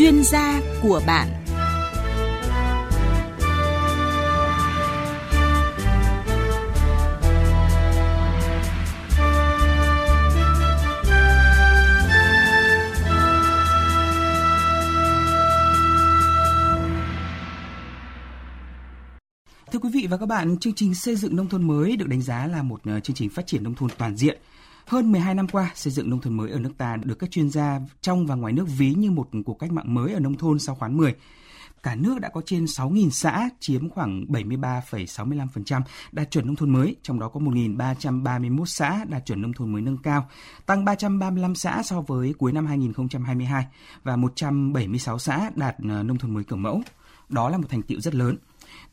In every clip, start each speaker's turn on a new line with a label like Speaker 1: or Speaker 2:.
Speaker 1: chuyên gia của bạn
Speaker 2: Thưa quý vị và các bạn, chương trình xây dựng nông thôn mới được đánh giá là một ờ, chương trình phát triển nông thôn toàn diện. Hơn 12 năm qua, xây dựng nông thôn mới ở nước ta được các chuyên gia trong và ngoài nước ví như một cuộc cách mạng mới ở nông thôn sau khoán 10. Cả nước đã có trên 6.000 xã, chiếm khoảng 73,65% đạt chuẩn nông thôn mới, trong đó có 1.331 xã đạt chuẩn nông thôn mới nâng cao, tăng 335 xã so với cuối năm 2022 và 176 xã đạt ờ, nông thôn mới kiểu mẫu. Đó là một thành tiệu rất lớn.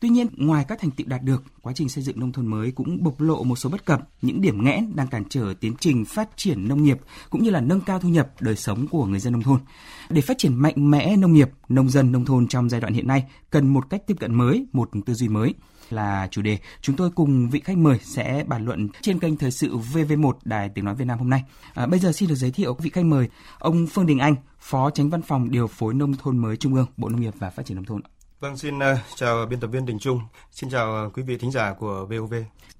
Speaker 2: Tuy nhiên, ngoài các thành tựu đạt được, quá trình xây dựng nông thôn mới cũng bộc lộ một số bất cập, những điểm nghẽn đang cản trở tiến trình phát triển nông nghiệp cũng như là nâng cao thu nhập đời sống của người dân nông thôn. Để phát triển mạnh mẽ nông nghiệp, nông dân nông thôn trong giai đoạn hiện nay cần một cách tiếp cận mới, một tư duy mới là chủ đề chúng tôi cùng vị khách mời sẽ bàn luận trên kênh thời sự VV1 Đài Tiếng nói Việt Nam hôm nay. À, bây giờ xin được giới thiệu vị khách mời ông Phương Đình Anh, Phó Tránh Văn phòng Điều phối Nông thôn mới Trung ương, Bộ Nông nghiệp và Phát triển nông thôn.
Speaker 3: Vâng, xin uh, chào biên tập viên Đình Trung, xin chào uh, quý vị thính giả của VOV.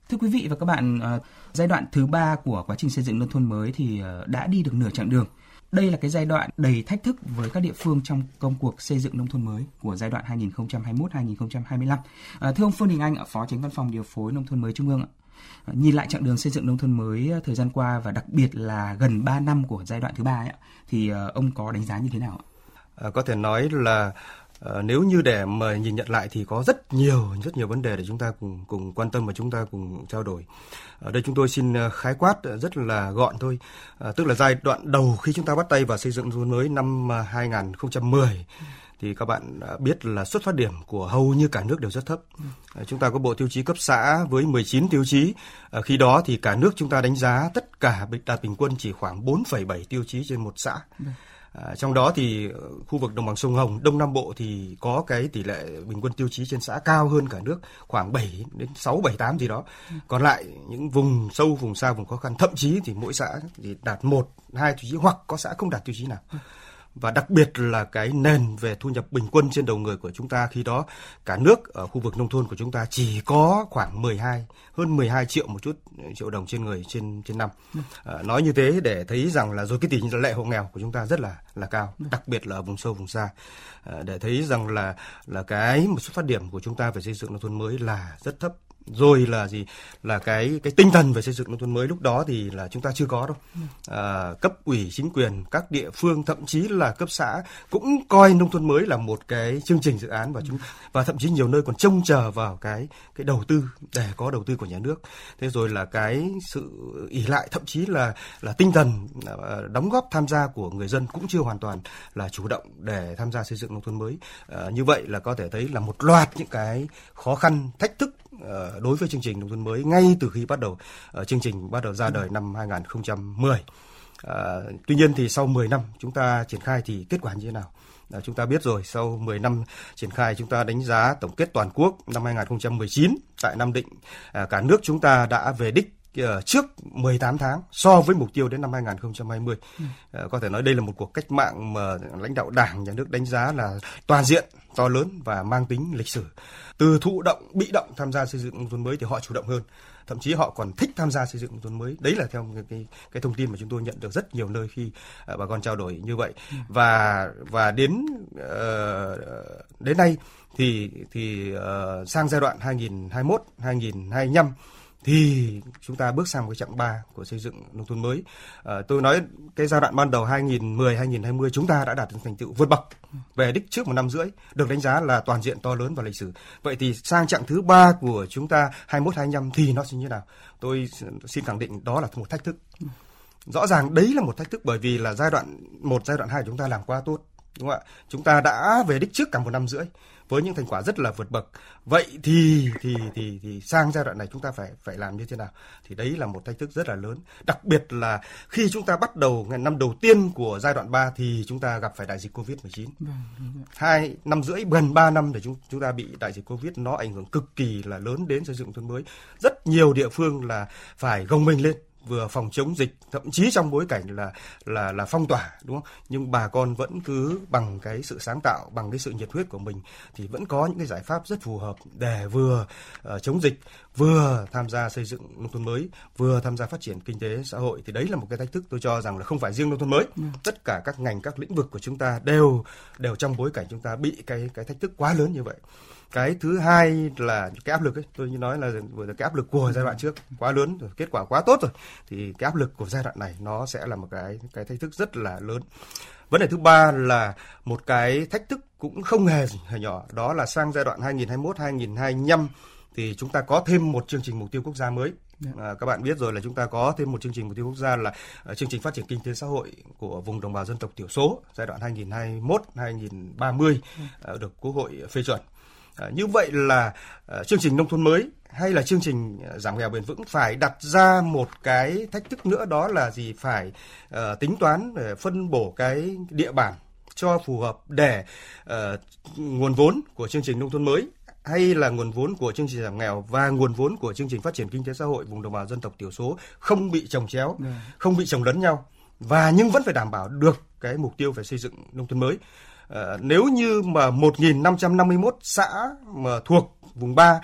Speaker 2: Thưa quý vị và các bạn, uh, giai đoạn thứ ba của quá trình xây dựng nông thôn mới thì uh, đã đi được nửa chặng đường. Đây là cái giai đoạn đầy thách thức với các địa phương trong công cuộc xây dựng nông thôn mới của giai đoạn 2021-2025. À, thưa ông Phương Đình Anh, Phó Tránh Văn phòng Điều phối Nông thôn mới Trung ương, à, nhìn lại chặng đường xây dựng nông thôn mới thời gian qua và đặc biệt là gần 3 năm của giai đoạn thứ ba ấy, thì ông có đánh giá như thế nào ạ?
Speaker 3: À, có thể nói là À, nếu như để mà nhìn nhận lại thì có rất nhiều rất nhiều vấn đề để chúng ta cùng cùng quan tâm và chúng ta cùng trao đổi. Ở đây chúng tôi xin ờ, khái quát ờ, rất là gọn thôi. À, tức là giai đoạn đầu khi chúng ta bắt tay vào xây dựng nông mới năm 2010 thì các bạn biết là xuất phát điểm của hầu như cả nước đều rất thấp. À, chúng ta có bộ tiêu chí cấp xã với 19 tiêu chí. À, khi đó thì cả nước chúng ta đánh giá tất cả đạt bình quân chỉ khoảng 4,7 tiêu chí trên một xã. Vâng. À, trong đó thì ờ, khu vực đồng bằng sông Hồng, Đông Nam Bộ thì có cái tỷ lệ bình quân tiêu chí trên xã cao hơn cả nước khoảng 7 đến 6 7 8 gì đó. Còn lại những vùng sâu, vùng xa, vùng khó khăn thậm chí thì mỗi xã thì đạt một hai tiêu chí hoặc có xã không đạt tiêu chí nào và đặc biệt là cái nền về thu nhập bình quân trên đầu người của chúng ta khi đó cả nước ở khu vực nông thôn của chúng ta chỉ có khoảng 12 hơn 12 triệu một chút triệu đồng trên người trên trên năm. À, nói như thế để thấy rằng là rồi cái tỷ lệ hộ nghèo của chúng ta rất là là cao đặc biệt là ở vùng sâu vùng xa. À, để thấy rằng là là cái một xuất phát điểm của chúng ta về xây dựng nông thôn mới là rất thấp rồi là gì? Là cái cái tinh thần về xây dựng nông thôn mới lúc đó thì là chúng ta chưa có đâu. À, cấp ủy chính quyền các địa phương thậm chí là cấp xã cũng coi nông thôn mới là một cái chương trình dự án và chúng và thậm chí nhiều nơi còn trông chờ vào cái cái đầu tư để có đầu tư của nhà nước. Thế rồi là cái sự ỉ lại thậm chí là là tinh thần à, đóng góp tham gia của người dân cũng chưa hoàn toàn là chủ động để tham gia xây dựng nông thôn mới. À, như vậy là có thể thấy là một loạt những cái khó khăn thách thức Ờ, đối với chương trình nông thôn mới ngay từ khi bắt đầu ờ, chương trình bắt đầu ra đời năm 2010. Ờ, tuy nhiên thì sau 10 năm chúng ta triển khai thì kết quả như thế nào? Chúng ta biết rồi, sau 10 năm triển khai chúng ta đánh giá tổng kết toàn quốc năm 2019 tại Nam Định, cả nước chúng ta đã về đích trước 18 tháng so với mục tiêu đến năm 2020. Ừ. Có thể nói đây là một cuộc cách mạng mà lãnh đạo Đảng, nhà nước đánh giá là toàn diện, to lớn và mang tính lịch sử từ thụ động bị động tham gia xây dựng nông thôn mới thì họ chủ động hơn thậm chí họ còn thích tham gia xây dựng nông thôn mới đấy là theo cái, cái cái thông tin mà chúng tôi nhận được rất nhiều nơi khi uh, bà con trao đổi như vậy ừ. và và đến uh, đến nay thì thì uh, sang giai đoạn 2021 2025 thì chúng ta bước sang một cái chặng 3 của xây dựng nông thôn mới. À, tôi nói cái giai đoạn ban đầu 2010 2020 chúng ta đã đạt được thành tựu vượt bậc về đích trước một năm rưỡi, được đánh giá là toàn diện to lớn và lịch sử. Vậy thì sang chặng thứ ba của chúng ta 21 25 thì nó sẽ như thế nào? Tôi xin khẳng định đó là một thách thức. Rõ ràng đấy là một thách thức bởi vì là giai đoạn một giai đoạn hai chúng ta làm quá tốt đúng không ạ? Chúng ta đã về đích trước cả một năm rưỡi với những thành quả rất là vượt bậc. Vậy thì thì thì thì sang giai đoạn này chúng ta phải phải làm như thế nào? Thì đấy là một thách thức rất là lớn. Đặc biệt là khi chúng ta bắt đầu ngày năm đầu tiên của giai đoạn 3 thì chúng ta gặp phải đại dịch Covid-19. Vâng, Hai năm rưỡi gần 3 năm để chúng chúng ta bị đại dịch Covid nó ảnh hưởng cực kỳ là lớn đến xây dựng thôn mới. Rất nhiều địa phương là phải gồng mình lên vừa phòng chống dịch thậm chí trong bối cảnh là là là phong tỏa đúng không? Nhưng bà con vẫn cứ bằng cái sự sáng tạo bằng cái sự nhiệt huyết của mình thì vẫn có những cái giải pháp rất phù hợp để vừa uh, chống dịch vừa tham gia xây dựng nông thôn mới vừa tham gia phát triển kinh tế xã hội. Thì đấy là một cái thách thức tôi cho rằng là không phải riêng nông thôn mới. Ừ. tất cả các ngành các lĩnh vực của chúng ta đều đều trong bối cảnh chúng ta bị cái cái thách thức quá lớn như vậy cái thứ hai là cái áp lực ấy tôi như nói là vừa là cái áp lực của giai đoạn trước quá lớn rồi kết quả quá tốt rồi thì cái áp lực của giai đoạn này nó sẽ là một cái cái thách thức rất là lớn vấn đề thứ ba là một cái thách thức cũng không hề hề nhỏ đó là sang giai đoạn 2021 2025 thì chúng ta có thêm một chương trình mục tiêu quốc gia mới dạ. À, các bạn biết rồi là chúng ta có thêm một chương trình mục tiêu quốc gia là uh, chương trình phát triển kinh tế xã hội của vùng đồng bào dân tộc thiểu số giai đoạn 2021 2030 uh, được Quốc hội phê chuẩn. À, như vậy là à, chương trình nông thôn mới hay là chương trình à, giảm nghèo bền vững phải đặt ra một cái thách thức nữa đó là gì phải uh, tính toán để phân bổ cái địa bàn cho phù hợp để uh, nguồn vốn của chương trình nông thôn mới hay là nguồn vốn của chương trình giảm nghèo và nguồn vốn của chương trình phát triển kinh tế xã hội vùng đồng bào dân tộc thiểu số không bị trồng chéo, ừ. không bị trồng lấn nhau và nhưng vẫn phải đảm bảo được cái mục tiêu về xây dựng nông thôn mới. Ờ, nếu như mà 1.551 xã mà thuộc vùng 3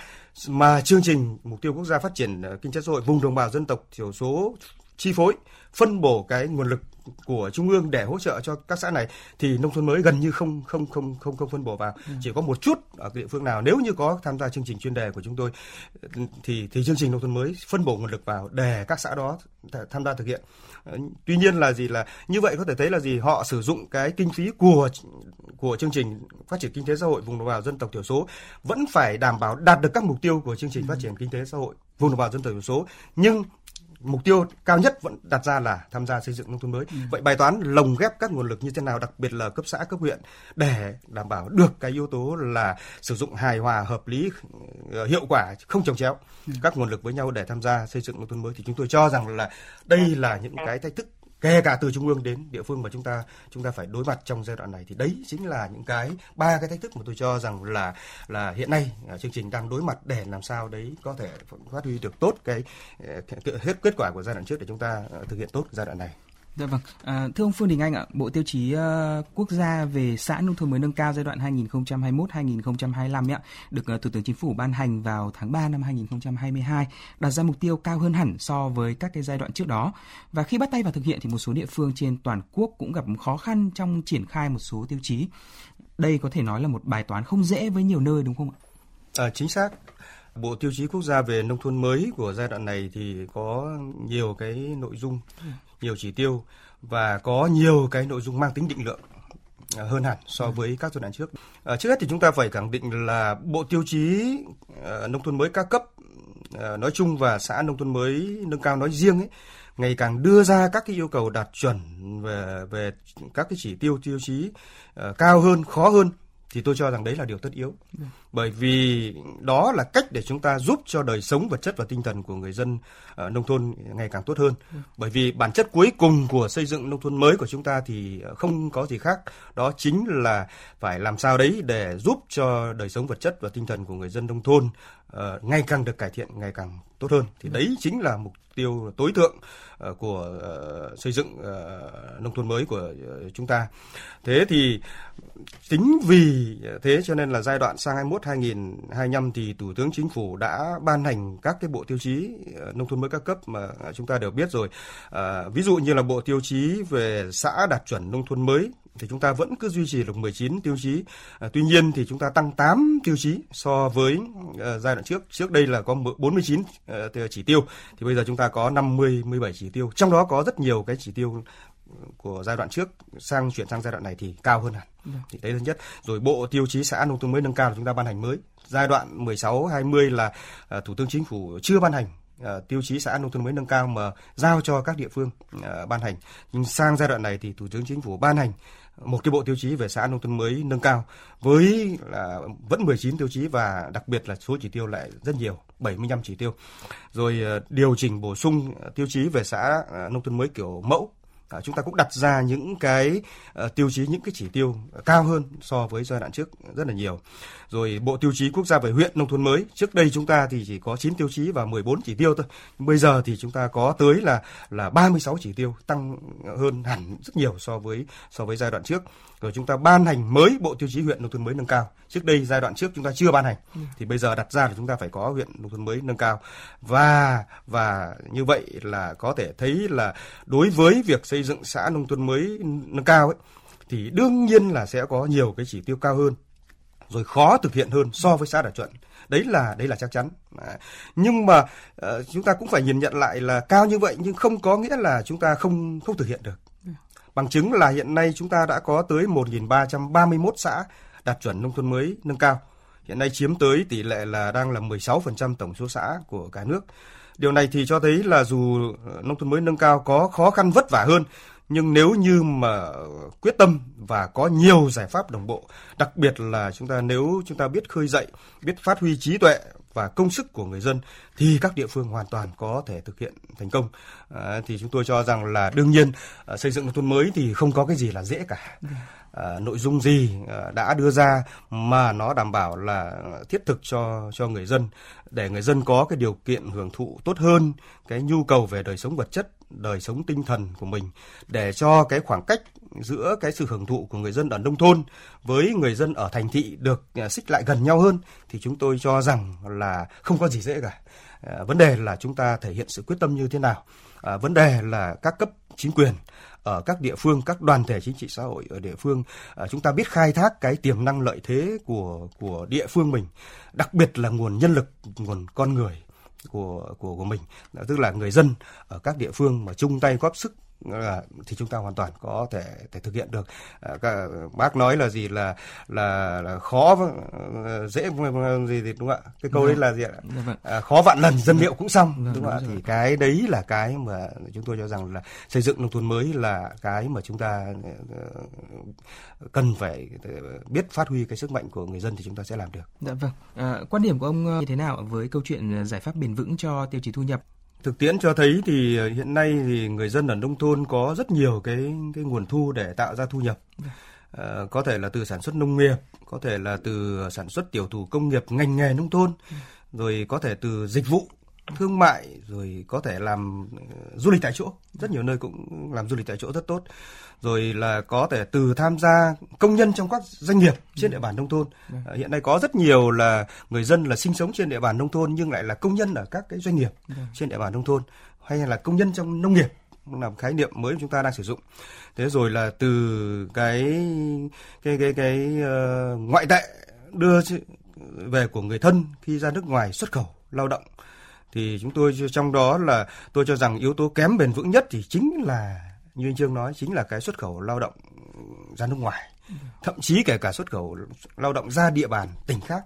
Speaker 3: mà chương trình mục tiêu quốc gia phát triển ờ, kinh tế xã hội vùng đồng bào dân tộc thiểu số chi phối, phân bổ cái nguồn lực của trung ương để hỗ trợ cho các xã này thì nông thôn mới gần như không không không không không phân bổ vào ừ. chỉ có một chút ở cái địa phương nào nếu như có tham gia chương trình chuyên đề của chúng tôi thì thì chương trình nông thôn mới phân bổ nguồn lực vào để các xã đó tham gia thực hiện ờ, tuy nhiên là gì là như vậy có thể thấy là gì họ sử dụng cái kinh phí của của chương trình phát triển kinh tế xã hội vùng đồng bào dân tộc thiểu số vẫn phải đảm bảo đạt được các mục tiêu của chương trình ừ. phát triển kinh tế xã hội vùng đồng bào dân tộc thiểu số nhưng mục tiêu cao nhất vẫn đặt ra là tham gia xây dựng nông thôn mới. Ừ. Vậy bài toán lồng ghép các nguồn lực như thế nào, đặc biệt là cấp xã, cấp huyện để đảm bảo được cái yếu tố là sử dụng hài hòa, hợp lý, ờ, hiệu quả, không trồng chéo ừ. các nguồn lực với nhau để tham gia xây dựng nông thôn mới thì chúng tôi cho rằng là đây là những cái thách thức kể cả từ trung ương đến địa phương mà chúng ta chúng ta phải đối mặt trong giai đoạn này thì đấy chính là những cái, ba cái thách thức mà tôi cho rằng là là hiện nay à, chương trình đang đối mặt để làm sao đấy có thể phát huy được tốt cái hết kết quả của giai đoạn trước để chúng ta à, thực hiện tốt giai đoạn này.
Speaker 2: Dạ vâng. À, thưa ông Phương Đình Anh ạ, Bộ Tiêu chí uh, Quốc gia về xã nông thôn mới nâng cao giai đoạn 2021-2025 ạ, được uh, Thủ tướng Chính phủ ban hành vào tháng 3 năm 2022, đặt ra mục tiêu cao hơn hẳn so với các cái giai đoạn trước đó. Và khi bắt tay vào thực hiện thì một số địa phương trên toàn quốc cũng gặp khó khăn trong triển khai một số tiêu chí. Đây có thể nói là một bài toán không dễ với nhiều nơi đúng không ạ?
Speaker 3: À, chính xác. Bộ tiêu chí quốc gia về nông thôn mới của giai đoạn này thì có nhiều cái nội dung nhiều chỉ tiêu và có nhiều cái nội dung mang tính định lượng à, hơn hẳn so ừ. với các giai đoạn trước. À, trước hết thì chúng ta phải khẳng định là bộ tiêu chí uh, nông thôn mới các cấp uh, nói chung và xã nông thôn mới nâng cao nói riêng ấy ngày càng đưa ra các cái yêu cầu đạt chuẩn về về các cái chỉ tiêu tiêu chí uh, cao hơn, khó hơn thì tôi cho rằng đấy là điều tất yếu. Ừ. Bởi vì đó là cách để chúng ta giúp cho đời sống vật chất và tinh thần của người dân ở nông thôn ngày càng tốt hơn. Ừ. Bởi vì bản chất cuối cùng của xây dựng nông thôn mới của chúng ta thì không có gì khác, đó chính là phải làm sao đấy để giúp cho đời sống vật chất và tinh thần của người dân nông thôn uh, ngày càng được cải thiện, ngày càng tốt hơn. Thì đấy chính là mục tiêu tối thượng ờ, của ờ, xây dựng ờ, nông thôn mới của chúng ta. Thế thì chính vì thế cho nên là giai đoạn sang 21 2025 thì Thủ tướng Chính phủ đã ban hành các cái bộ tiêu chí nông thôn mới các cấp mà chúng ta đều biết rồi. À, ví dụ như là bộ tiêu chí về xã đạt chuẩn nông thôn mới thì chúng ta vẫn cứ duy trì được 19 tiêu chí. À, tuy nhiên thì chúng ta tăng 8 tiêu chí so với uh, giai đoạn trước. Trước đây là có 49 uh, chỉ tiêu thì bây giờ chúng ta có 50 17 chỉ tiêu. Trong đó có rất nhiều cái chỉ tiêu của giai đoạn trước sang chuyển sang giai đoạn này thì cao hơn hẳn. Ừ. Thì đấy thứ nhất. Rồi bộ tiêu chí xã nông thôn mới nâng cao là chúng ta ban hành mới. Giai đoạn 16 20 là uh, Thủ tướng Chính phủ chưa ban hành uh, tiêu chí xã nông thôn mới nâng cao mà giao cho các địa phương uh, ban hành. Nhưng sang giai đoạn này thì Thủ tướng Chính phủ ban hành một cái bộ tiêu chí về xã nông thôn mới nâng cao với là vẫn 19 tiêu chí và đặc biệt là số chỉ tiêu lại rất nhiều 75 chỉ tiêu rồi ờ, điều chỉnh bổ sung tiêu chí về xã nông thôn mới kiểu mẫu à, chúng ta cũng đặt ra những cái uh, tiêu chí những cái chỉ tiêu cao hơn so với giai đoạn trước rất là nhiều. Rồi bộ tiêu chí quốc gia về huyện nông thôn mới trước đây chúng ta thì chỉ có 9 tiêu chí và 14 chỉ tiêu thôi. Nhưng bây giờ thì chúng ta có tới là là 36 chỉ tiêu tăng hơn hẳn rất nhiều so với so với giai đoạn trước rồi chúng ta ban hành mới bộ tiêu chí huyện nông thôn mới nâng cao. Trước đây giai đoạn trước chúng ta chưa ban hành. Ừ. thì bây giờ đặt ra là chúng ta phải có huyện nông thôn mới nâng cao. Và và như vậy là có thể thấy là đối với việc xây dựng xã nông thôn mới nâng cao ấy thì đương nhiên là sẽ có nhiều cái chỉ tiêu cao hơn rồi khó thực hiện hơn so với xã đạt chuẩn. Đấy là đấy là chắc chắn. Nhưng mà uh, chúng ta cũng phải nhìn nhận lại là cao như vậy nhưng không có nghĩa là chúng ta không không thực hiện được bằng chứng là hiện nay chúng ta đã có tới 1.331 xã đạt chuẩn nông thôn mới nâng cao. Hiện nay chiếm tới tỷ lệ là đang là 16% tổng số xã của cả nước. Điều này thì cho thấy là dù ờ, nông thôn mới nâng cao có khó khăn vất vả hơn, nhưng nếu như mà quyết tâm và có nhiều giải pháp đồng bộ, đặc biệt là chúng ta nếu chúng ta biết khơi dậy, biết phát huy trí tuệ và công sức của người dân thì các địa phương hoàn toàn có thể thực hiện thành công. À, thì chúng tôi cho rằng là đương nhiên à, xây dựng nông thôn mới thì không có cái gì là dễ cả. À, nội dung gì à, đã đưa ra mà nó đảm bảo là thiết thực cho cho người dân để người dân có cái điều kiện hưởng thụ tốt hơn cái nhu cầu về đời sống vật chất đời sống tinh thần của mình để cho cái khoảng cách giữa cái sự hưởng thụ của người dân ở nông thôn với người dân ở thành thị được à, xích lại gần nhau hơn thì chúng tôi cho rằng là không có gì dễ cả. À, vấn đề là chúng ta thể hiện sự quyết tâm như thế nào. À, vấn đề là các cấp chính quyền ở các địa phương các đoàn thể chính trị xã hội ở địa phương à, chúng ta biết khai thác cái tiềm năng lợi thế của của địa phương mình đặc biệt là nguồn nhân lực nguồn con người của của của mình. Tức là người dân ở các địa phương mà chung tay góp sức thì chúng ta hoàn toàn có thể thể thực hiện được à, các, bác nói là gì là là, là khó dễ gì thì đúng không ạ cái câu vâng. đấy là gì ạ dạ vâng. à, khó vạn lần dân liệu cũng xong vâng, đúng không ạ thì cái đấy là cái mà chúng tôi cho rằng là xây dựng nông thôn mới là cái mà chúng ta ờ, cần phải biết phát huy cái sức mạnh của người dân thì chúng ta sẽ làm được.
Speaker 2: Dạ vâng. À, quan điểm của ông như thế nào với câu chuyện giải pháp bền vững cho tiêu chí thu nhập
Speaker 3: Thực tiễn cho thấy thì ờ, hiện nay thì người dân ở nông thôn có rất nhiều cái cái nguồn thu để tạo ra thu nhập. À, có thể là từ sản xuất nông nghiệp, có thể là từ sản xuất tiểu thủ công nghiệp ngành nghề nông thôn, rồi có thể từ dịch vụ thương mại rồi có thể làm ờ, du lịch tại chỗ. Rất nhiều nơi cũng làm du lịch tại chỗ rất tốt. Rồi là có thể từ tham gia công nhân trong các doanh nghiệp trên địa bàn nông thôn. À, hiện nay có rất nhiều là người dân là sinh sống trên địa bàn nông thôn nhưng lại là công nhân ở các cái doanh nghiệp trên địa bàn nông thôn hay là công nhân trong nông nghiệp là một khái niệm mới chúng ta đang sử dụng. Thế rồi là từ cái cái cái cái uh, ngoại tệ đưa về của người thân khi ra nước ngoài xuất khẩu lao động thì chúng tôi trong đó là tôi cho rằng yếu tố kém bền vững nhất thì chính là, như anh Trương nói, chính là cái xuất khẩu lao động ra nước ngoài. Thậm chí kể cả xuất khẩu lao động ra địa bàn tỉnh khác.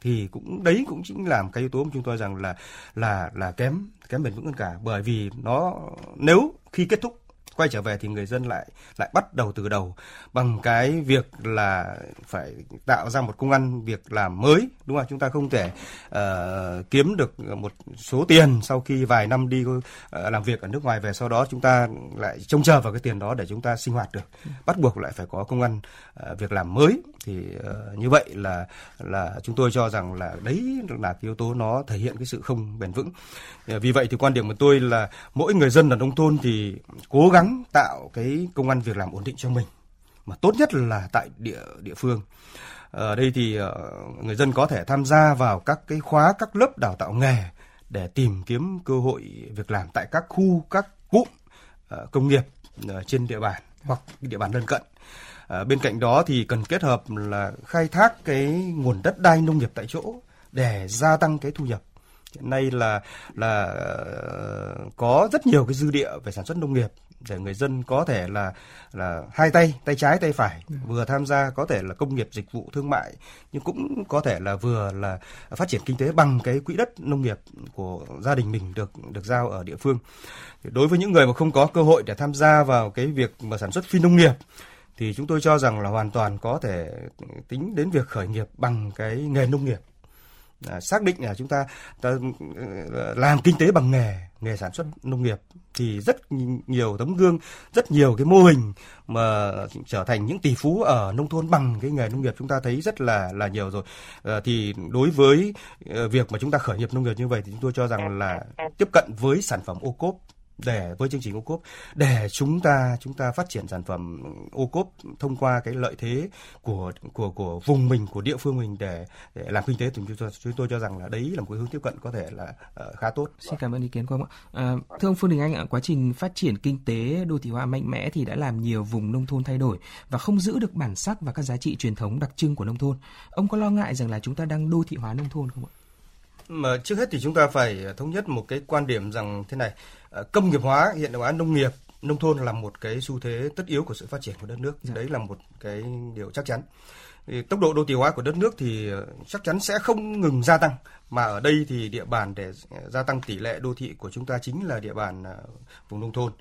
Speaker 3: Thì cũng, đấy cũng chính là một cái yếu tố mà chúng tôi rằng là là là kém kém bền vững hơn cả. Bởi vì nó nếu khi kết thúc quay trở về thì người dân lại lại bắt đầu từ đầu bằng cái việc là phải tạo ra một công ăn việc làm mới đúng không? Chúng ta không thể uh, kiếm được một số tiền sau khi vài năm đi uh, làm việc ở nước ngoài về sau đó chúng ta lại trông chờ vào cái tiền đó để chúng ta sinh hoạt được. Bắt buộc lại phải có công ăn uh, việc làm mới. Thì uh, như vậy là là chúng tôi cho rằng là đấy là cái yếu tố nó thể hiện cái sự không bền vững. Vì vậy thì quan điểm của tôi là mỗi người dân ở nông thôn thì cố gắng gắng tạo cái công an việc làm ổn định cho mình, mà tốt nhất là tại địa địa phương. Ở đây thì ờ, người dân có thể tham gia vào các cái khóa, các lớp đào tạo nghề để tìm kiếm cơ hội việc làm tại các khu, các cụm ờ, công nghiệp trên địa bàn hoặc địa bàn lân cận. Bên cạnh đó thì cần kết hợp là khai thác cái nguồn đất đai nông nghiệp tại chỗ để gia tăng cái thu nhập hiện nay là là có rất nhiều cái dư địa về sản xuất nông nghiệp để người dân có thể là là hai tay tay trái tay phải. Ừ. vừa tham gia có thể là công nghiệp dịch vụ thương mại nhưng cũng có thể là vừa là phát triển kinh tế bằng cái quỹ đất nông nghiệp của gia đình mình được được giao ở địa phương. Đối với những người mà không có cơ hội để tham gia vào cái việc mà sản xuất phi nông nghiệp thì chúng tôi cho rằng là hoàn toàn có thể tính đến việc khởi nghiệp bằng cái nghề nông nghiệp à, xác định là chúng ta, ta ờ, làm kinh tế bằng nghề nghề sản xuất nông nghiệp thì rất nhiều tấm gương, rất nhiều cái mô hình mà trở thành những tỷ phú ở nông thôn bằng cái nghề nông nghiệp chúng ta thấy rất là là nhiều rồi. À, thì đối với ờ, việc mà chúng ta khởi nghiệp nông nghiệp như vậy thì chúng tôi cho rằng là tiếp cận với sản phẩm ô cốp để với chương trình ô cốp để chúng ta chúng ta phát triển sản phẩm ô cốp thông qua cái lợi thế của của của vùng mình của địa phương mình để, để làm kinh tế thì chúng tôi chúng tôi cho rằng là đấy là một cái hướng tiếp cận có thể là uh, khá tốt.
Speaker 2: Xin cảm ơn ý kiến của ông ạ. À, thưa ông Phương Đình Anh ạ, quá trình phát triển kinh tế đô thị hóa mạnh mẽ thì đã làm nhiều vùng nông thôn thay đổi và không giữ được bản sắc và các giá trị truyền thống đặc trưng của nông thôn. Ông có lo ngại rằng là chúng ta đang đô thị hóa nông thôn không ạ?
Speaker 3: Mà trước hết thì chúng ta phải thống nhất một cái quan điểm rằng thế này, ờ, công nghiệp hóa, hiện đại hóa nông nghiệp, nông thôn là một cái xu thế tất yếu của sự phát triển của đất nước. Dạ. Đấy là một cái điều chắc chắn. Thì tốc độ đô thị hóa của đất nước thì ờ, chắc chắn sẽ không ngừng gia tăng mà ở đây thì địa bàn để gia tăng tỷ lệ đô thị của chúng ta chính là địa bàn vùng nông thôn.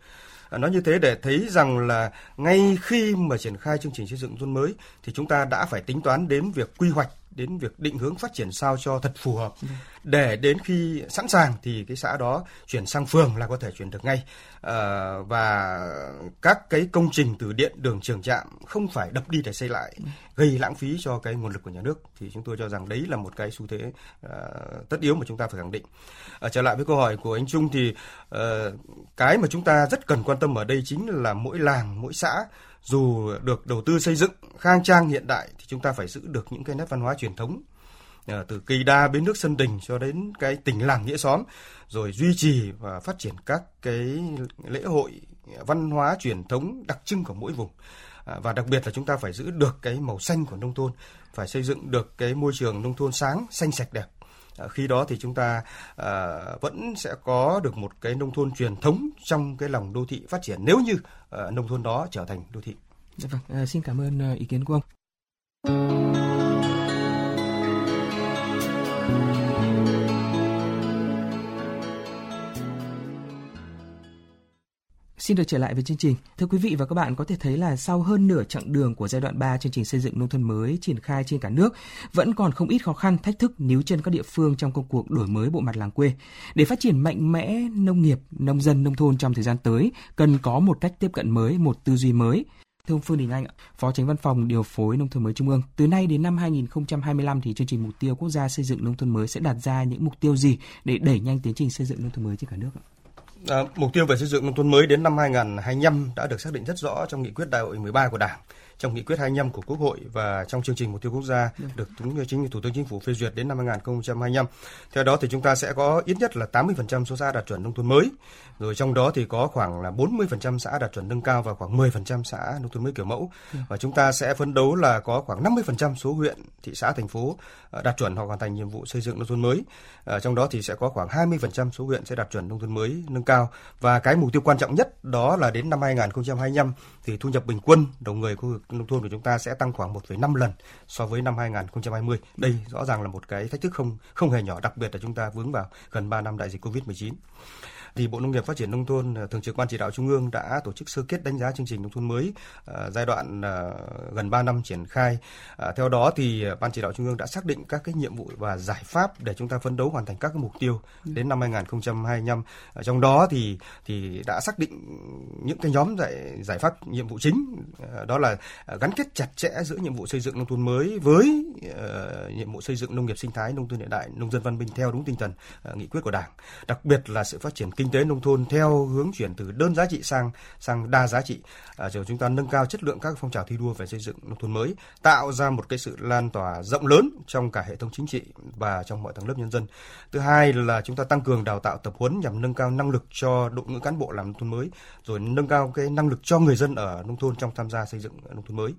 Speaker 3: Nói như thế để thấy rằng là ngay khi mà triển khai chương trình xây dựng thôn mới thì chúng ta đã phải tính toán đến việc quy hoạch đến việc định hướng phát triển sao cho thật phù hợp. Để đến khi sẵn sàng thì cái xã đó chuyển sang phường là có thể chuyển được ngay. À, và các cái công trình từ điện đường trường trạm không phải đập đi để xây lại gây lãng phí cho cái nguồn lực của nhà nước. Thì chúng tôi cho rằng đấy là một cái xu thế uh, tất yếu mà chúng ta phải khẳng định. À, trở lại với câu hỏi của anh Trung thì uh, cái mà chúng ta rất cần quan tâm ở đây chính là mỗi làng mỗi xã dù được đầu tư xây dựng, khang trang hiện đại thì chúng ta phải giữ được những cái nét văn hóa truyền thống ờ, từ cây đa bến nước sân đình cho đến cái tỉnh làng nghĩa xóm, rồi duy trì và phát triển các cái lễ hội văn hóa truyền thống đặc trưng của mỗi vùng. Ờ, và đặc biệt là chúng ta phải giữ được cái màu xanh của nông thôn, phải xây dựng được cái môi trường nông thôn sáng, xanh sạch đẹp. Ờ, khi đó thì chúng ta à, vẫn sẽ có được một cái nông thôn truyền thống trong cái lòng đô thị phát triển nếu như à, nông thôn đó trở thành đô thị.
Speaker 2: Dạ vâng, à, xin cảm ơn ý kiến của ông. Xin được trở lại với chương trình. Thưa quý vị và các bạn có thể thấy là sau hơn nửa chặng đường của giai đoạn 3 chương trình xây dựng nông thôn mới triển khai trên cả nước, vẫn còn không ít khó khăn, thách thức níu chân các địa phương trong công cuộc đổi mới bộ mặt làng quê. Để phát triển mạnh mẽ nông nghiệp, nông dân, nông thôn trong thời gian tới, cần có một cách tiếp cận mới, một tư duy mới. Thưa ông Phương Đình Anh, Phó Tránh Văn phòng Điều phối Nông thôn mới Trung ương, từ nay đến năm 2025 thì chương trình mục tiêu quốc gia xây dựng nông thôn mới sẽ đặt ra những mục tiêu gì để đẩy nhanh tiến trình xây dựng nông thôn mới trên cả nước ạ?
Speaker 3: À, mục tiêu về xây dựng nông thôn mới đến năm 2025 đã được xác định rất rõ trong nghị quyết đại hội 13 của Đảng trong nghị quyết 25 của Quốc hội và trong chương trình mục tiêu quốc gia dạ. được chính Thủ tướng Chính phủ phê duyệt đến năm 2025. Theo đó thì chúng ta sẽ có ít nhất là 80% số xã đạt chuẩn nông thôn mới. Rồi trong đó thì có khoảng là 40% xã đạt chuẩn nâng cao và khoảng 10% xã nông thôn mới kiểu mẫu. Dạ. Và chúng ta sẽ phấn đấu là có khoảng 50% số huyện, thị xã, thành phố ờ, đạt chuẩn hoặc hoàn thành nhiệm vụ xây dựng nông thôn mới. À, trong đó thì sẽ có khoảng 20% số huyện sẽ đạt chuẩn nông thôn mới nâng cao và cái mục tiêu quan trọng nhất đó là đến năm 2025 thì thu nhập bình quân đầu người khu vực nông thôn của chúng ta sẽ tăng khoảng 1,5 lần so với năm 2020. Đây rõ ràng là một cái thách thức không không hề nhỏ, đặc biệt là chúng ta vướng vào gần 3 năm đại dịch Covid-19 thì Bộ Nông nghiệp Phát triển nông thôn ờ, thường trực Ban chỉ đạo Trung ương đã tổ chức sơ kết đánh giá chương trình nông thôn mới ờ, giai đoạn ờ, gần 3 năm triển khai. Theo đó thì Ban chỉ đạo Trung ương đã xác định các cái nhiệm vụ và giải pháp để chúng ta phấn đấu hoàn thành các cái mục tiêu đến năm 2025. Trong đó thì thì đã xác định những cái nhóm giải giải pháp nhiệm vụ chính đó là gắn kết chặt chẽ giữa nhiệm vụ xây dựng nông thôn mới với nhiệm vụ xây dựng nông nghiệp sinh thái, nông thôn hiện đại, nông dân văn minh theo đúng tinh thần nghị quyết của Đảng. Đặc biệt là sự phát triển kinh kinh tế nông thôn theo hướng chuyển từ đơn giá trị sang sang đa giá trị. À, rồi chúng ta nâng cao chất lượng các phong trào thi đua về xây dựng nông thôn mới tạo ra một cái sự lan tỏa rộng lớn trong cả hệ thống chính trị và trong mọi tầng lớp nhân dân. Thứ hai là chúng ta tăng cường đào tạo tập huấn nhằm nâng cao năng lực cho đội ngũ cán bộ làm nông thôn mới rồi nâng cao cái năng lực cho người dân ở nông thôn trong tham gia xây dựng nông thôn mới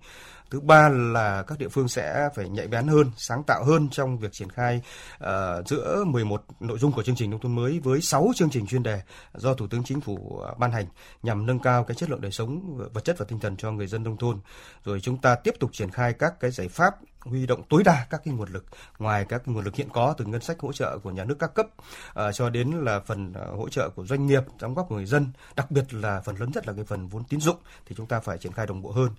Speaker 3: thứ ba là các địa phương sẽ phải nhạy bén hơn sáng tạo hơn trong việc triển khai uh, giữa 11 nội dung của chương trình nông thôn mới với 6 chương trình chuyên đề do thủ tướng chính phủ ờ, ban hành nhằm nâng cao cái chất lượng đời sống vật chất và tinh thần cho người dân nông thôn. Rồi chúng ta tiếp tục triển khai các cái giải pháp huy động tối đa các cái nguồn lực ngoài các nguồn lực hiện có từ ngân sách hỗ trợ của nhà nước các cấp uh, cho đến là phần uh, hỗ trợ của doanh nghiệp đóng góp của người dân đặc biệt là phần lớn nhất là cái phần vốn tín dụng thì chúng ta phải triển khai đồng bộ hơn.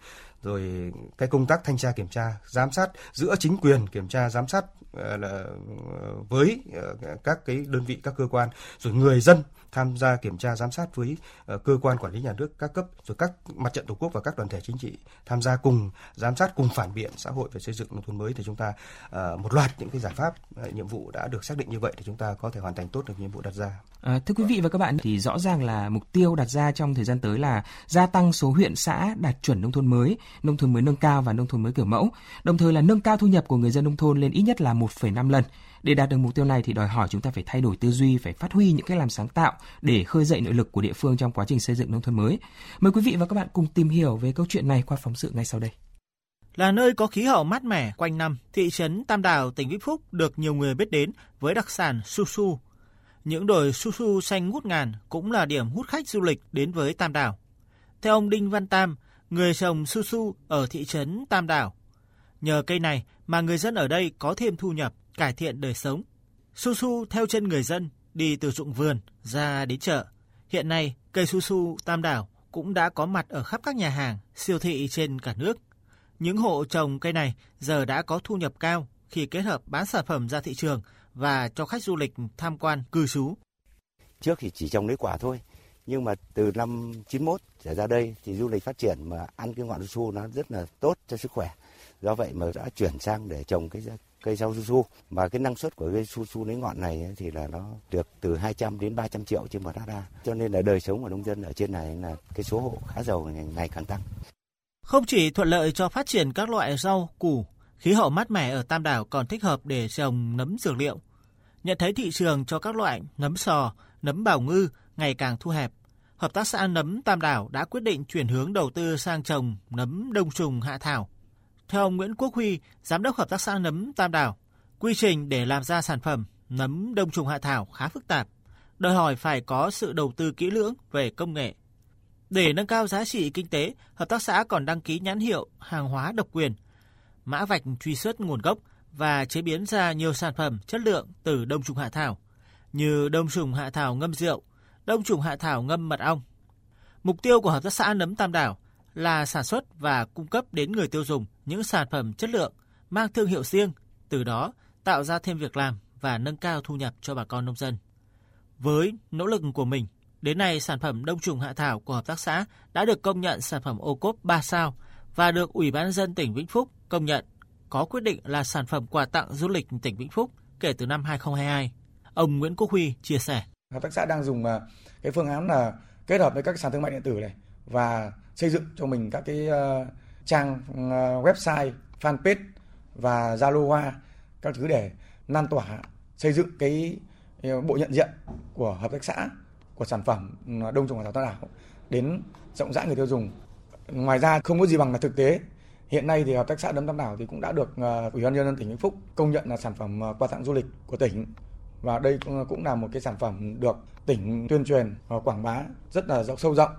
Speaker 3: Rồi cái công tác thanh tra kiểm tra giám sát giữa chính quyền kiểm tra giám sát Ờ, là ờ, với ờ, các cái đơn vị các cơ quan rồi người dân tham gia kiểm tra giám sát với cơ quan quản lý nhà nước các cấp rồi các mặt trận tổ quốc và các đoàn thể chính trị tham gia cùng giám sát cùng phản biện xã hội về xây dựng nông thôn mới thì chúng ta một loạt những cái giải pháp nhiệm vụ đã được xác định như vậy thì chúng ta có thể hoàn thành tốt được nhiệm vụ đặt ra.
Speaker 2: À, thưa quý vị và các bạn thì rõ ràng là mục tiêu đặt ra trong thời gian tới là gia tăng số huyện xã đạt chuẩn nông thôn mới, nông thôn mới nâng cao và nông thôn mới kiểu mẫu, đồng thời là nâng cao thu nhập của người dân nông thôn lên ít nhất là một 1,5 lần. Để đạt được mục tiêu này thì đòi hỏi chúng ta phải thay đổi tư duy, phải phát huy những cách làm sáng tạo để khơi dậy nội lực của địa phương trong quá trình xây dựng nông thôn mới. Mời quý vị và các bạn cùng tìm hiểu về câu chuyện này qua phóng sự ngay sau đây.
Speaker 1: Là nơi có khí hậu mát mẻ quanh năm, thị trấn Tam Đảo, tỉnh Vĩnh Phúc được nhiều người biết đến với đặc sản su su. Những đồi su su xanh ngút ngàn cũng là điểm hút khách du lịch đến với Tam Đảo. Theo ông Đinh Văn Tam, người trồng su su ở thị trấn Tam Đảo, nhờ cây này mà người dân ở đây có thêm thu nhập cải thiện đời sống. Su su theo chân người dân đi từ ruộng vườn ra đến chợ. Hiện nay, cây su su Tam Đảo cũng đã có mặt ở khắp các nhà hàng, siêu thị trên cả nước. Những hộ trồng cây này giờ đã có thu nhập cao khi kết hợp bán sản phẩm ra thị trường và cho khách du lịch tham quan cư trú.
Speaker 4: Trước thì chỉ trồng lấy quả thôi, nhưng mà từ năm 91 trở ra đây thì du lịch phát triển mà ăn cái ngọn su su nó rất là tốt cho sức khỏe. Do vậy mà đã chuyển sang để trồng cái cây rau su su. Mà cái năng suất của cây su su lấy ngọn này thì là nó được từ 200 đến 300 triệu trên một ha cho nên là đời sống của nông dân ở trên này là cái số hộ khá giàu ngày càng tăng.
Speaker 1: Không chỉ thuận lợi cho phát triển các loại rau, củ, khí hậu mát mẻ ở Tam Đảo còn thích hợp để trồng nấm dược liệu. Nhận thấy thị trường cho các loại nấm sò, nấm bảo ngư ngày càng thu hẹp, hợp tác xã nấm Tam Đảo đã quyết định chuyển hướng đầu tư sang trồng nấm đông trùng hạ thảo theo ông Nguyễn Quốc Huy, giám đốc hợp tác xã nấm Tam Đảo, quy trình để làm ra sản phẩm nấm đông trùng hạ thảo khá phức tạp, đòi hỏi phải có sự đầu tư kỹ lưỡng về công nghệ. Để nâng cao giá trị kinh tế, hợp tác xã còn đăng ký nhãn hiệu hàng hóa độc quyền, mã vạch truy xuất nguồn gốc và chế biến ra nhiều sản phẩm chất lượng từ đông trùng hạ thảo, như đông trùng hạ thảo ngâm rượu, đông trùng hạ thảo ngâm mật ong. Mục tiêu của hợp tác xã nấm Tam Đảo là sản xuất và cung cấp đến người tiêu dùng những sản phẩm chất lượng, mang thương hiệu riêng, từ đó tạo ra thêm việc làm và nâng cao thu nhập cho bà con nông dân. Với nỗ lực của mình, đến nay sản phẩm đông trùng hạ thảo của hợp tác xã đã được công nhận sản phẩm ô cốp 3 sao và được Ủy ban dân tỉnh Vĩnh Phúc công nhận có quyết định là sản phẩm quà tặng du lịch tỉnh Vĩnh Phúc kể từ năm 2022. Ông Nguyễn Quốc Huy chia sẻ.
Speaker 5: Hợp tác xã đang dùng à, cái phương án là kết hợp với các sàn thương mại điện tử này và xây dựng cho mình các cái à, trang ờ, website, fanpage và Zalo Hoa các thứ để lan tỏa xây dựng cái ờ, bộ nhận diện của hợp tác xã của sản phẩm ờ, đông trùng hạ thảo tam đảo đến rộng rãi người tiêu dùng. Ngoài ra không có gì bằng là thực tế. Hiện nay thì hợp tác xã Đấm Tam Đảo thì cũng đã được Ủy ban nhân dân tỉnh Vĩnh Phúc công nhận là sản phẩm quà tặng du lịch của tỉnh và đây cũng là một cái sản phẩm được tỉnh tuyên truyền và quảng bá rất là rộng sâu rộng.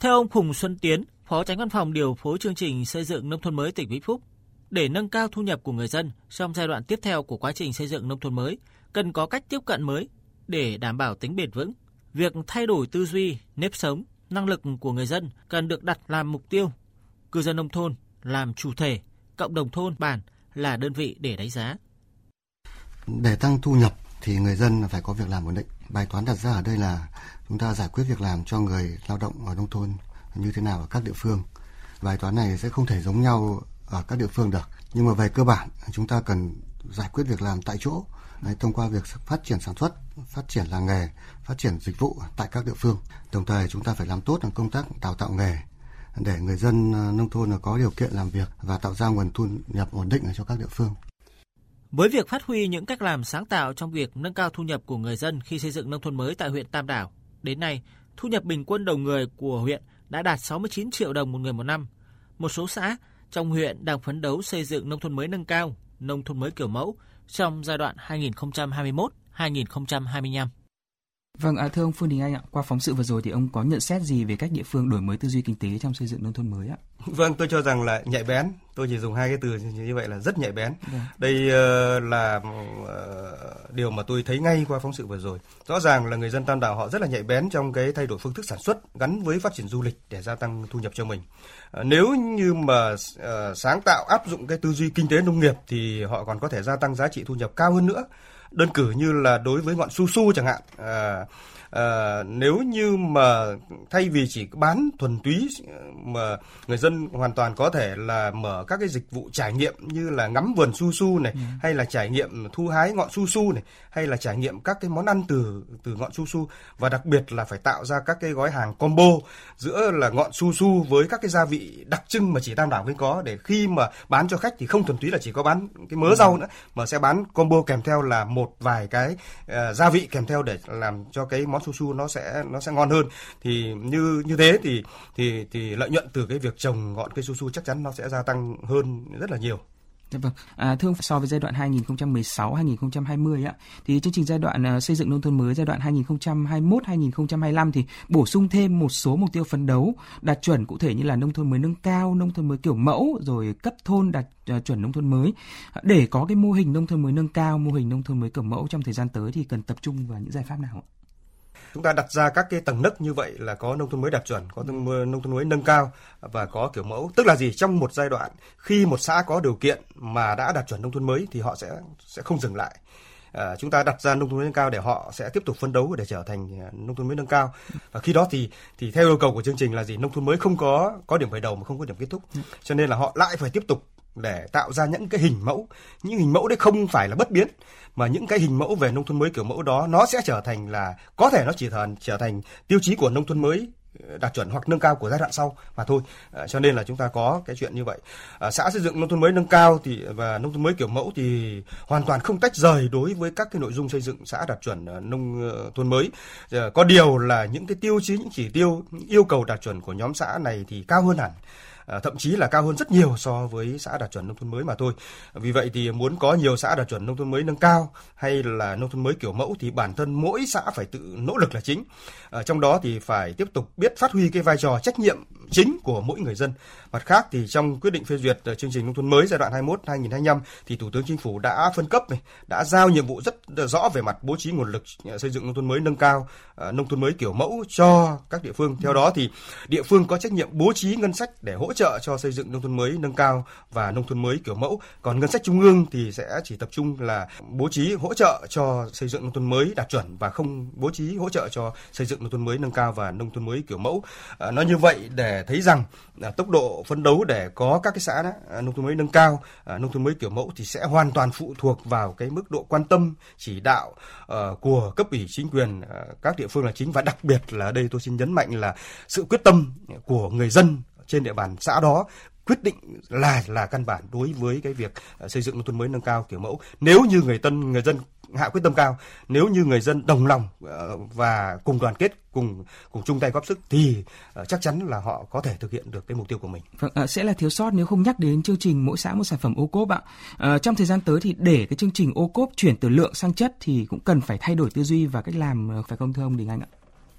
Speaker 1: Theo ông Phùng Xuân Tiến, Phó Tránh Văn phòng điều phối chương trình xây dựng nông thôn mới tỉnh Vĩnh Phúc, để nâng cao thu nhập của người dân trong giai đoạn tiếp theo của quá trình xây dựng nông thôn mới, cần có cách tiếp cận mới để đảm bảo tính bền vững. Việc thay đổi tư duy, nếp sống, năng lực của người dân cần được đặt làm mục tiêu. Cư dân nông thôn làm chủ thể, cộng đồng thôn bản là đơn vị để đánh giá.
Speaker 6: Để tăng thu nhập thì người dân phải có việc làm ổn định. Bài toán đặt ra ở đây là chúng ta giải quyết việc làm cho người lao động ở nông thôn như thế nào ở các địa phương. Bài toán này sẽ không thể giống nhau ở các địa phương được. Nhưng mà về cơ bản chúng ta cần giải quyết việc làm tại chỗ Đấy, thông qua việc phát triển sản xuất, phát triển làng nghề, phát triển dịch vụ tại các địa phương. Đồng thời chúng ta phải làm tốt công tác đào tạo nghề để người dân ờ, nông thôn có điều kiện làm việc và tạo ra nguồn thu nhập ổn định cho các địa phương.
Speaker 1: Với việc phát huy những cách làm sáng tạo trong việc nâng cao thu nhập của người dân khi xây dựng nông thôn mới tại huyện Tam Đảo, đến nay, thu nhập bình quân đầu người của huyện đã đạt 69 triệu đồng một người một năm. Một số xã trong huyện đang phấn đấu xây dựng nông thôn mới nâng cao, nông thôn mới kiểu mẫu trong giai đoạn 2021-2025.
Speaker 2: Vâng, à, thưa ông Phương Đình Anh ạ, qua phóng sự vừa rồi thì ông có nhận xét gì về cách địa phương đổi mới tư duy kinh tế trong xây dựng nông thôn mới ạ?
Speaker 3: Vâng, tôi cho rằng là nhạy bén. Tôi chỉ dùng hai cái từ như vậy là rất nhạy bén. Vâng. Đây uh, là uh, điều mà tôi thấy ngay qua phóng sự vừa rồi. Rõ ràng là người dân Tam Đảo họ rất là nhạy bén trong cái thay đổi phương thức sản xuất gắn với phát triển du lịch để gia tăng thu nhập cho mình. Uh, nếu như mà uh, sáng tạo áp dụng cái tư duy kinh tế nông nghiệp thì họ còn có thể gia tăng giá trị thu nhập cao hơn nữa đơn cử như là đối với ngọn su su chẳng hạn. À, à, nếu như mà thay vì chỉ bán thuần túy mà người dân hoàn toàn có thể là mở các cái dịch vụ trải nghiệm như là ngắm vườn su su này ừ. hay là trải nghiệm thu hái ngọn su su này hay là trải nghiệm các cái món ăn từ từ ngọn su su và đặc biệt là phải tạo ra các cái gói hàng combo giữa là ngọn su su với các cái gia vị đặc trưng mà chỉ Tam Đảo mới có để khi mà bán cho khách thì không thuần túy là chỉ có bán cái mớ ừ. rau nữa mà sẽ bán combo kèm theo là một vài cái uh, gia vị kèm theo để làm cho cái món su su nó sẽ nó sẽ ngon hơn thì như như thế thì thì thì lợi nhuận từ cái việc trồng ngọn cây su su chắc chắn nó sẽ gia tăng hơn rất là nhiều.
Speaker 2: Dạ vâng. À, thưa ông, so với giai đoạn 2016-2020 ạ, thì chương trình giai đoạn uh, xây dựng nông thôn mới giai đoạn 2021-2025 thì bổ sung thêm một số mục tiêu phấn đấu đạt chuẩn cụ thể như là nông thôn mới nâng cao, nông thôn mới kiểu mẫu, rồi cấp thôn đạt uh, chuẩn nông thôn mới. Để có cái mô hình nông thôn mới nâng cao, mô hình nông thôn mới kiểu mẫu trong thời gian tới thì cần tập trung vào những giải pháp nào ạ?
Speaker 3: Chúng ta đặt ra các cái tầng nấc như vậy là có nông thôn mới đạt chuẩn, có nông thôn mới nâng cao và có kiểu mẫu. Tức là gì? Trong một giai đoạn khi một xã có điều kiện mà đã đạt chuẩn nông thôn mới thì họ sẽ sẽ không dừng lại. À, chúng ta đặt ra nông thôn mới nâng cao để họ sẽ tiếp tục phấn đấu để trở thành à, nông thôn mới nâng cao và khi đó thì thì theo yêu cầu của chương trình là gì nông thôn mới không có có điểm khởi đầu mà không có điểm kết thúc cho nên là họ lại phải tiếp tục để tạo ra những cái hình mẫu. Những hình mẫu đấy không phải là bất biến mà những cái hình mẫu về nông thôn mới kiểu mẫu đó nó sẽ trở thành là có thể nó chỉ thành trở thành tiêu chí của nông thôn mới ờ, đạt chuẩn hoặc nâng cao của giai đoạn sau mà thôi. À, cho nên là chúng ta có cái chuyện như vậy. À, xã xây dựng nông thôn mới nâng cao thì và nông thôn mới kiểu mẫu thì hoàn toàn không tách rời đối với các cái nội dung xây dựng xã đạt chuẩn nông thôn mới. À, có điều là những cái tiêu chí những chỉ tiêu những yêu cầu đạt chuẩn của nhóm xã này thì cao hơn hẳn. Ờ, thậm chí là cao hơn rất nhiều so với xã đạt chuẩn nông thôn mới mà thôi. Vì vậy thì muốn có nhiều xã đạt chuẩn nông thôn mới nâng cao hay là nông thôn mới kiểu mẫu thì bản thân mỗi xã phải tự nỗ lực là chính. À, trong đó thì phải tiếp tục biết phát huy cái vai trò trách nhiệm chính của mỗi người dân. Mặt khác thì trong quyết định phê duyệt ờ, chương trình nông thôn mới giai đoạn 21-2025 thì Thủ tướng Chính phủ đã phân cấp này, đã giao nhiệm vụ rất rõ về mặt bố trí nguồn lực xây dựng nông thôn mới nâng cao, nông thôn mới kiểu mẫu cho các địa phương. Theo đó thì địa phương có trách nhiệm bố trí ngân sách để hỗ trợ cho xây dựng nông thôn mới nâng cao và nông thôn mới kiểu mẫu. Còn ngân sách trung ương thì sẽ chỉ tập trung là bố trí hỗ trợ cho xây dựng nông thôn mới đạt chuẩn và không bố trí hỗ trợ cho xây dựng nông thôn mới nâng cao và nông thôn mới kiểu mẫu. À, nói như vậy để thấy rằng à, tốc độ phấn đấu để có các cái xã đó, à, nông thôn mới nâng cao, à, nông thôn mới kiểu mẫu thì sẽ hoàn toàn phụ thuộc vào cái mức độ quan tâm chỉ đạo uh, của cấp ủy chính quyền uh, các địa phương là chính và đặc biệt là ở đây tôi xin nhấn mạnh là sự quyết tâm của người dân trên địa bàn xã đó quyết định là là căn bản đối với cái việc ờ, xây dựng nông thôn mới nâng cao kiểu mẫu nếu như người tân người dân hạ quyết tâm cao nếu như người dân đồng lòng ờ, và cùng đoàn kết cùng cùng chung tay góp sức thì ờ, chắc chắn là họ có thể thực hiện được cái mục tiêu của mình.
Speaker 2: Vâng, sẽ là thiếu sót nếu không nhắc đến chương trình mỗi xã một sản phẩm ô cốp ạ. À, trong thời gian tới thì để cái chương trình ô cốp chuyển từ lượng sang chất thì cũng cần phải thay đổi tư duy và cách làm phải không thưa ông Đình Anh ạ?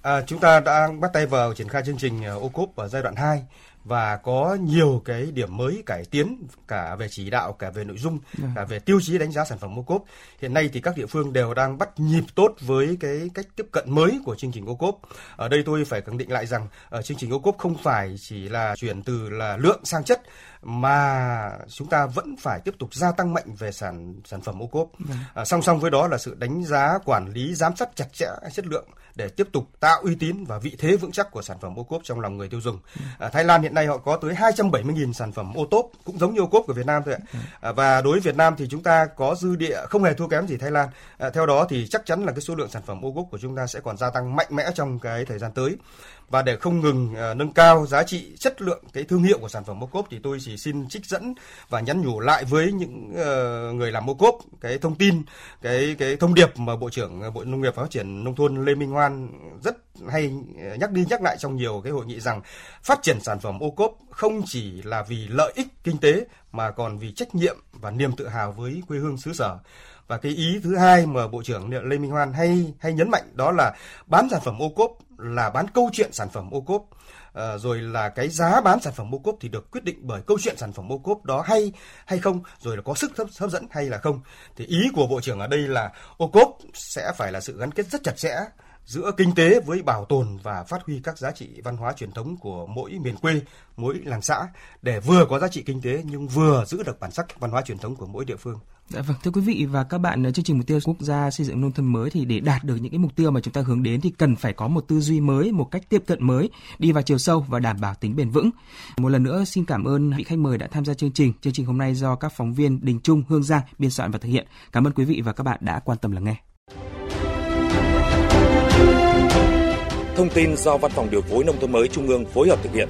Speaker 3: À, chúng ta đã bắt tay vào triển khai chương trình ô cốp ở giai đoạn 2 và có nhiều cái điểm mới cải tiến cả về chỉ đạo cả về nội dung yeah. cả về tiêu chí đánh giá sản phẩm ô cốp hiện nay thì các địa phương đều đang bắt nhịp tốt với cái cách tiếp cận mới của chương trình ô cốp ở đây tôi phải khẳng định lại rằng ở ờ, chương trình ô cốp không phải chỉ là chuyển từ là lượng sang chất mà chúng ta vẫn phải tiếp tục gia tăng mạnh về sản sản phẩm ô cốp à, song song với đó là sự đánh giá quản lý giám sát chặt chẽ chất lượng để tiếp tục tạo uy tín và vị thế vững chắc của sản phẩm ô cốp trong lòng người tiêu dùng. À, Thái Lan hiện nay họ có tới 270.000 sản phẩm ô tốp cũng giống như ô cốp của Việt Nam thôi ạ. À, và đối với Việt Nam thì chúng ta có dư địa không hề thua kém gì Thái Lan. À, theo đó thì chắc chắn là cái số lượng sản phẩm ô cốp của chúng ta sẽ còn gia tăng mạnh mẽ trong cái thời gian tới và để không ngừng uh, nâng cao giá trị chất lượng cái thương hiệu của sản phẩm ô cốp thì tôi chỉ xin trích dẫn và nhắn nhủ lại với những uh, người làm ô cốp cái thông tin cái cái thông điệp mà bộ trưởng ờ, bộ nông nghiệp và phát triển nông thôn lê minh hoan Hoan rất hay nhắc đi nhắc lại trong nhiều cái hội nghị rằng phát triển sản phẩm ô cốp không chỉ là vì lợi ích kinh tế mà còn vì trách nhiệm và niềm tự hào với quê hương xứ sở. Và cái ý thứ hai mà Bộ trưởng Lê Minh Hoan hay hay nhấn mạnh đó là bán sản phẩm ô cốp là bán câu chuyện sản phẩm ô cốp. À, rồi là cái giá bán sản phẩm ô cốp thì được quyết định bởi câu chuyện sản phẩm ô cốp đó hay hay không rồi là có sức hấp, hấp dẫn hay là không. Thì ý của bộ trưởng ở đây là ô cốp sẽ phải là sự gắn kết rất chặt chẽ giữa kinh tế với bảo tồn và phát huy các giá trị văn hóa truyền thống của mỗi miền quê, mỗi làng xã để vừa có giá trị kinh tế nhưng vừa giữ được bản sắc văn hóa truyền thống của mỗi địa phương.
Speaker 2: Dạ vâng, thưa quý vị và các bạn, chương trình mục tiêu quốc gia xây dựng nông thôn mới thì để đạt được những cái mục tiêu mà chúng ta hướng đến thì cần phải có một tư duy mới, một cách tiếp cận mới, đi vào chiều sâu và đảm bảo tính bền vững. Một lần nữa xin cảm ơn vị khách mời đã tham gia chương trình. Chương trình hôm nay do các phóng viên Đình Trung, Hương Giang biên soạn và thực hiện. Cảm ơn quý vị và các bạn đã quan tâm lắng nghe.
Speaker 7: Thông tin do Văn phòng Điều phối Nông thôn mới Trung ương phối hợp thực hiện.